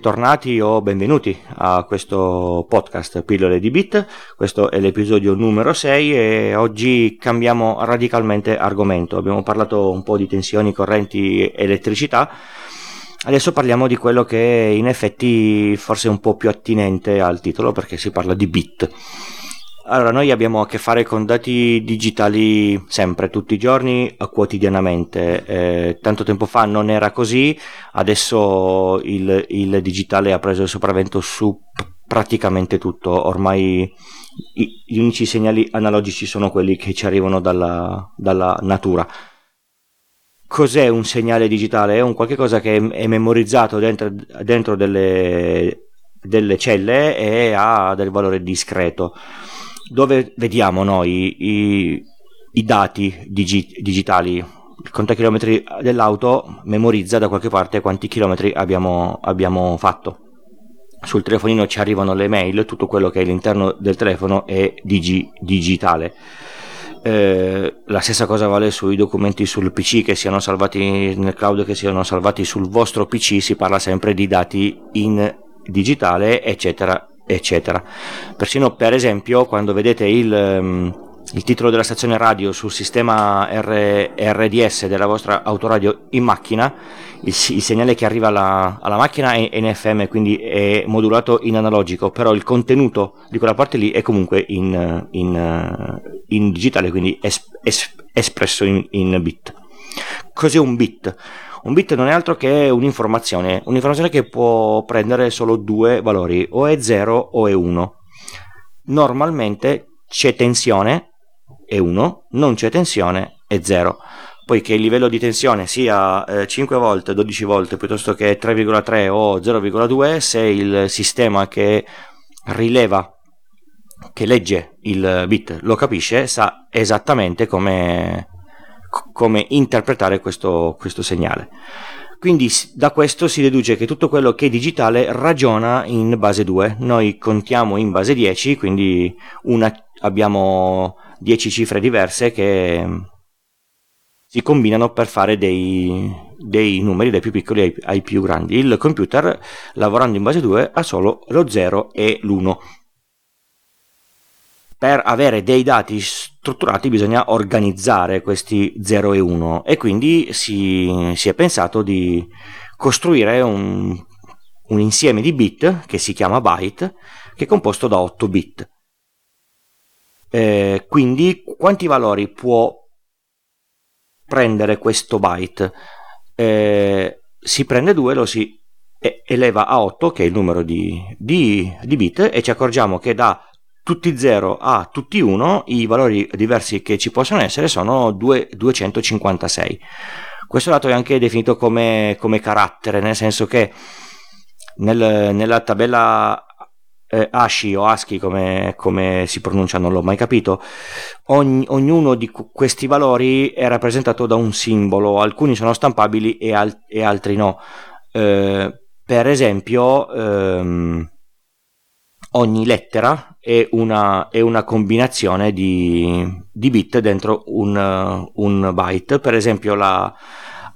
bentornati o benvenuti a questo podcast Pillole di Bit. Questo è l'episodio numero 6 e oggi cambiamo radicalmente argomento. Abbiamo parlato un po' di tensioni, correnti, elettricità. Adesso parliamo di quello che in effetti forse è un po' più attinente al titolo perché si parla di bit. Allora, noi abbiamo a che fare con dati digitali sempre, tutti i giorni, quotidianamente. Eh, tanto tempo fa non era così, adesso il, il, digitale ha preso il sopravvento su praticamente tutto. Ormai i, gli unici segnali analogici sono quelli che ci arrivano dalla, dalla natura. Cos'è un segnale digitale? È un qualche cosa che è memorizzato dentro, dentro delle, delle celle e ha del valore discreto dove vediamo noi i, i dati digi, digitali, il contachilometri dell'auto memorizza da qualche parte quanti chilometri abbiamo, abbiamo fatto. Sul telefonino ci arrivano le mail, tutto quello che è all'interno del telefono è digi, digitale. Eh, la stessa cosa vale sui documenti sul PC che siano salvati nel cloud, che siano salvati sul vostro PC, si parla sempre di dati in digitale, eccetera, eccetera. Persino per esempio quando vedete il, um, il titolo della stazione radio sul sistema R- RDS della vostra autoradio in macchina, il, il segnale che arriva alla, alla, macchina è in FM, quindi è modulato in analogico, però il contenuto di quella parte lì è comunque in, in, in digitale, quindi es- es- espresso in, in bit. Cos'è un bit? Un bit non è altro che un'informazione, un'informazione che può prendere solo due valori, o è 0 o è 1. Normalmente c'è tensione, è 1, non c'è tensione, è 0. Poi che il livello di tensione sia eh, 5 volt, 12 volt piuttosto che 3,3 o 0,2, se il sistema che rileva che legge il bit lo capisce, sa esattamente come, come interpretare questo, questo segnale. Quindi da questo si deduce che tutto quello che è digitale ragiona in base 2. Noi contiamo in base 10, quindi una, abbiamo 10 cifre diverse che si combinano per fare dei, dei numeri dai più piccoli ai, ai, più grandi. Il computer, lavorando in base 2, ha solo lo 0 e l'1 per avere dei dati strutturati bisogna organizzare questi 0 e 1 e quindi si, si è pensato di costruire un, un, insieme di bit che si chiama byte che è composto da 8 bit. Eh, quindi quanti valori può prendere questo byte? Eh, si prende 2 lo si eleva a 8 che è il numero di, di, di bit e ci accorgiamo che da tutti 0 a tutti 1, i valori diversi che ci possono essere sono 2, 256. Questo dato è anche definito come, come carattere, nel senso che nel, nella tabella eh, ASCII o ASCII come, come, si pronuncia non l'ho mai capito ogni, ognuno di questi valori è rappresentato da un simbolo alcuni sono stampabili e, al, e altri no eh, per esempio ehm, ogni lettera è una, è una combinazione di, di, bit dentro un, un, byte. Per esempio la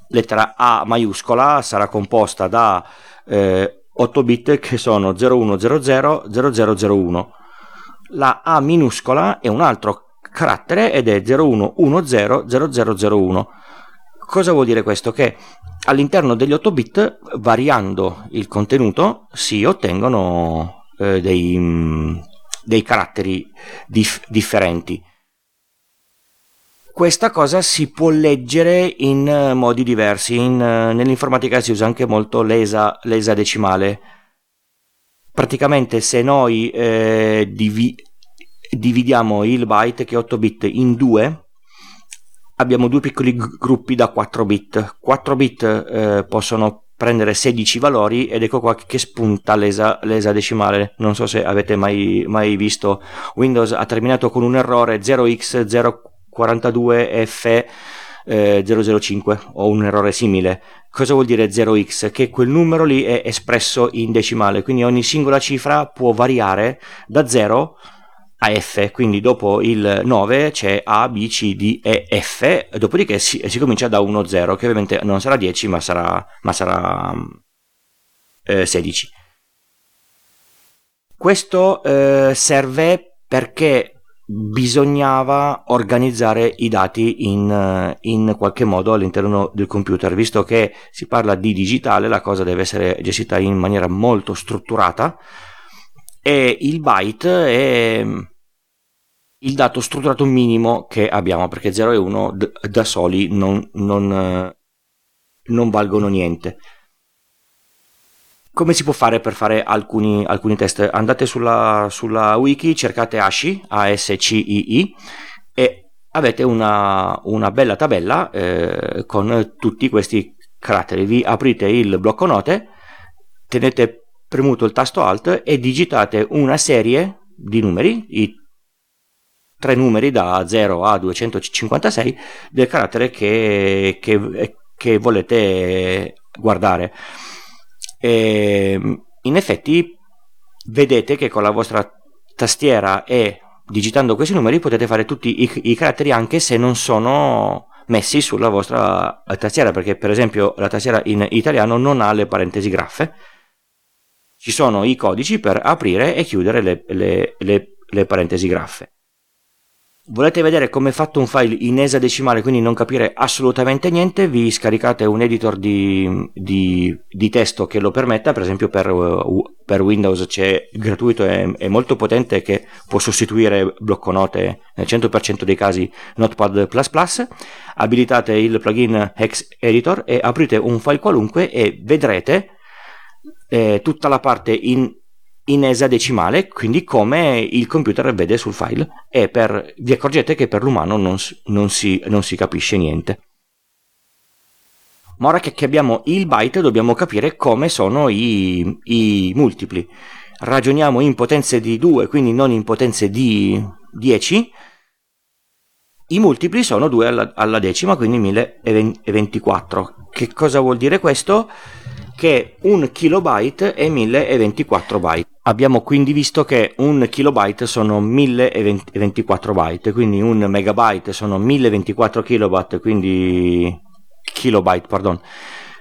lettera A maiuscola sarà composta da eh, 8 bit che sono 0100 0001. La A minuscola è un altro carattere ed è 01100001. Cosa vuol dire questo? Che all'interno degli 8 bit, variando il contenuto, si ottengono eh, dei, mm, dei, caratteri dif- differenti. Questa cosa si può leggere in uh, modi diversi, in, uh, nell'informatica si usa anche molto l'esa, l'esadecimale. Praticamente se noi eh, divi- dividiamo il byte che è 8 bit in due, abbiamo due piccoli gruppi da 4 bit. 4 bit eh, possono prendere 16 valori ed ecco qua che spunta l'esa, l'esadecimale. Non so se avete mai, mai visto. Windows ha terminato con un errore 0x042F. Eh, 005 o un errore simile. Cosa vuol dire 0x? Che quel numero lì è espresso in decimale, quindi ogni singola cifra può variare da 0 a F, quindi dopo il 9 c'è A, B, C, D, E, F, dopodiché si, si comincia da 1, 0, che ovviamente non sarà 10 ma sarà, ma sarà eh, 16. Questo eh, serve perché bisognava organizzare i dati in, in, qualche modo all'interno del computer, visto che si parla di digitale, la cosa deve essere gestita in maniera molto strutturata e il byte è il dato strutturato minimo che abbiamo, perché 0 e 1 da soli non, non, non valgono niente come si può fare per fare alcuni, alcuni test? Andate sulla, sulla, wiki, cercate ASCII, A-S-C-I-I, e avete una, una bella tabella eh, con tutti questi caratteri. Vi aprite il blocco note, tenete premuto il tasto Alt e digitate una serie di numeri, i tre numeri da 0 a 256 del carattere che, che, che volete guardare. E in effetti vedete che con la vostra tastiera e digitando questi numeri potete fare tutti i, i caratteri anche se non sono messi sulla vostra tastiera perché per esempio la tastiera in italiano non ha le parentesi graffe. Ci sono i codici per aprire e chiudere le, le, le, le parentesi graffe Volete vedere come è fatto un file in esadecimale, quindi non capire assolutamente niente? Vi scaricate un editor di, di, di testo che lo permetta, per esempio per, uh, per Windows c'è gratuito e è molto potente che può sostituire blocco note nel 100% dei casi Notepad++. Abilitate il plugin Hex Editor e aprite un file qualunque e vedrete eh, tutta la parte in in esadecimale, quindi come il computer vede sul file e per, vi accorgete che per l'umano non, non, si, non si, capisce niente. Ma ora che, abbiamo il byte dobbiamo capire come sono i, i, multipli. Ragioniamo in potenze di 2, quindi non in potenze di 10. I multipli sono 2 alla, alla decima, quindi 1024. Che cosa vuol dire questo? Che un kilobyte è 1024 byte. Abbiamo quindi visto che un kilobyte sono 1024 byte, quindi un megabyte sono 1024 kilobyte, quindi kilobyte, pardon.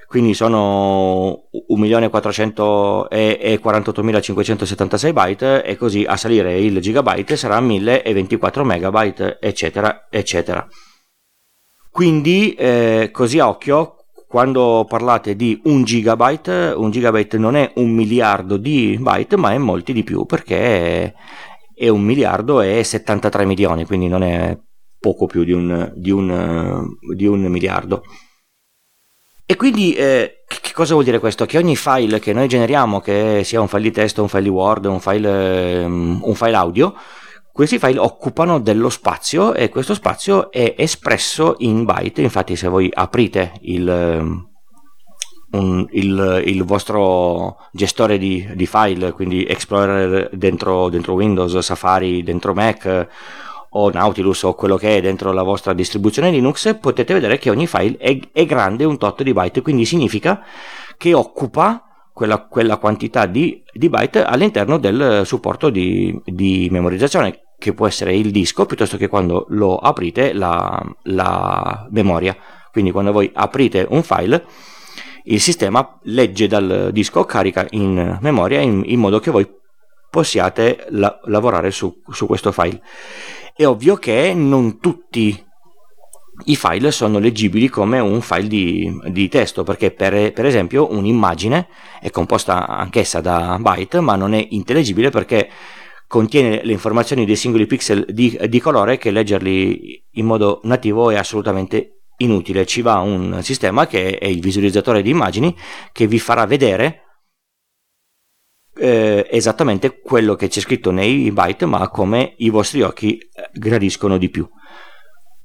Quindi sono 1.448.576 byte e così a salire il gigabyte sarà 1024 megabyte, eccetera, eccetera. Quindi eh, così a occhio quando parlate di un gigabyte, un gigabyte non è un miliardo di byte, ma è molti di più perché è un miliardo e 73 milioni, quindi non è poco più di un, di un, di un miliardo. E quindi eh, che cosa vuol dire questo? Che ogni file che noi generiamo, che sia un file di testo, un file di Word, un file, un file audio, questi file occupano dello spazio e questo spazio è espresso in byte, infatti se voi aprite il, um, un, il, il vostro gestore di, di, file, quindi Explorer dentro, dentro, Windows, Safari dentro Mac o Nautilus o quello che è dentro la vostra distribuzione Linux, potete vedere che ogni file è, è grande un tot di byte, quindi significa che occupa quella, quella quantità di, di, byte all'interno del supporto di, di, memorizzazione, che può essere il disco, piuttosto che quando lo aprite la, la memoria. Quindi quando voi aprite un file, il sistema legge dal disco, carica in memoria in, in modo che voi possiate la, lavorare su, su questo file. È ovvio che non tutti i file sono leggibili come un file di, di testo perché per, per, esempio un'immagine è composta anch'essa da byte ma non è intellegibile perché contiene le informazioni dei singoli pixel di, di colore che leggerli in modo nativo è assolutamente inutile. Ci va un sistema che è il visualizzatore di immagini che vi farà vedere eh, esattamente quello che c'è scritto nei byte ma come i vostri occhi gradiscono di più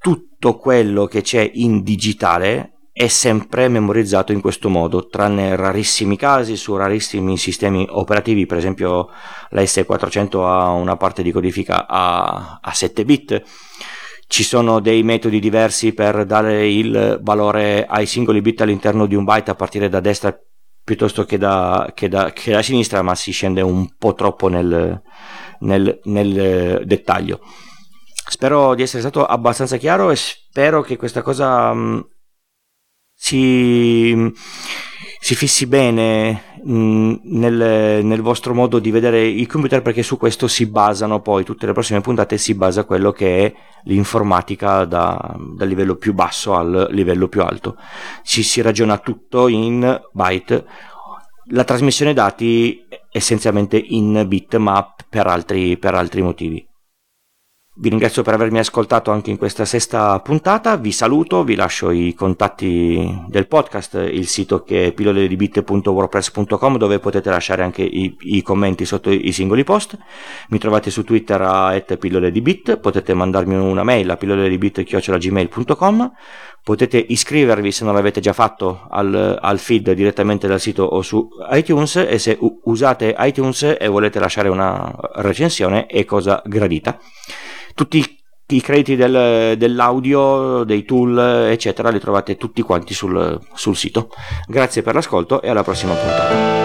tutto quello che c'è in digitale è sempre memorizzato in questo modo, tranne rarissimi casi su rarissimi sistemi operativi, per esempio la S400 ha una parte di codifica a, a 7 bit. Ci sono dei metodi diversi per dare il valore ai singoli bit all'interno di un byte a partire da destra piuttosto che da, che da, che da sinistra, ma si scende un po' troppo nel, nel, nel dettaglio. Spero di essere stato abbastanza chiaro e spero che questa cosa mm, si, si fissi bene mm, nel, nel, vostro modo di vedere il computer perché su questo si basano poi tutte le prossime puntate si basa quello che è l'informatica da, dal livello più basso al livello più alto. Ci si ragiona tutto in byte. La trasmissione dati essenzialmente in bit ma per altri, per altri motivi vi ringrazio per avermi ascoltato anche in questa sesta puntata, vi saluto, vi lascio i contatti del podcast, il sito che è pilloledibit.wordpress.com dove potete lasciare anche i, i, commenti sotto i singoli post. Mi trovate su Twitter a pilloledibit, potete mandarmi una mail a pilloledibit.gmail.com potete iscrivervi se non l'avete già fatto al, al, feed direttamente dal sito o su iTunes e se usate iTunes e volete lasciare una recensione è cosa gradita tutti i crediti del, dell'audio, dei tool, eccetera, li trovate tutti quanti sul, sul sito. Grazie per l'ascolto e alla prossima puntata.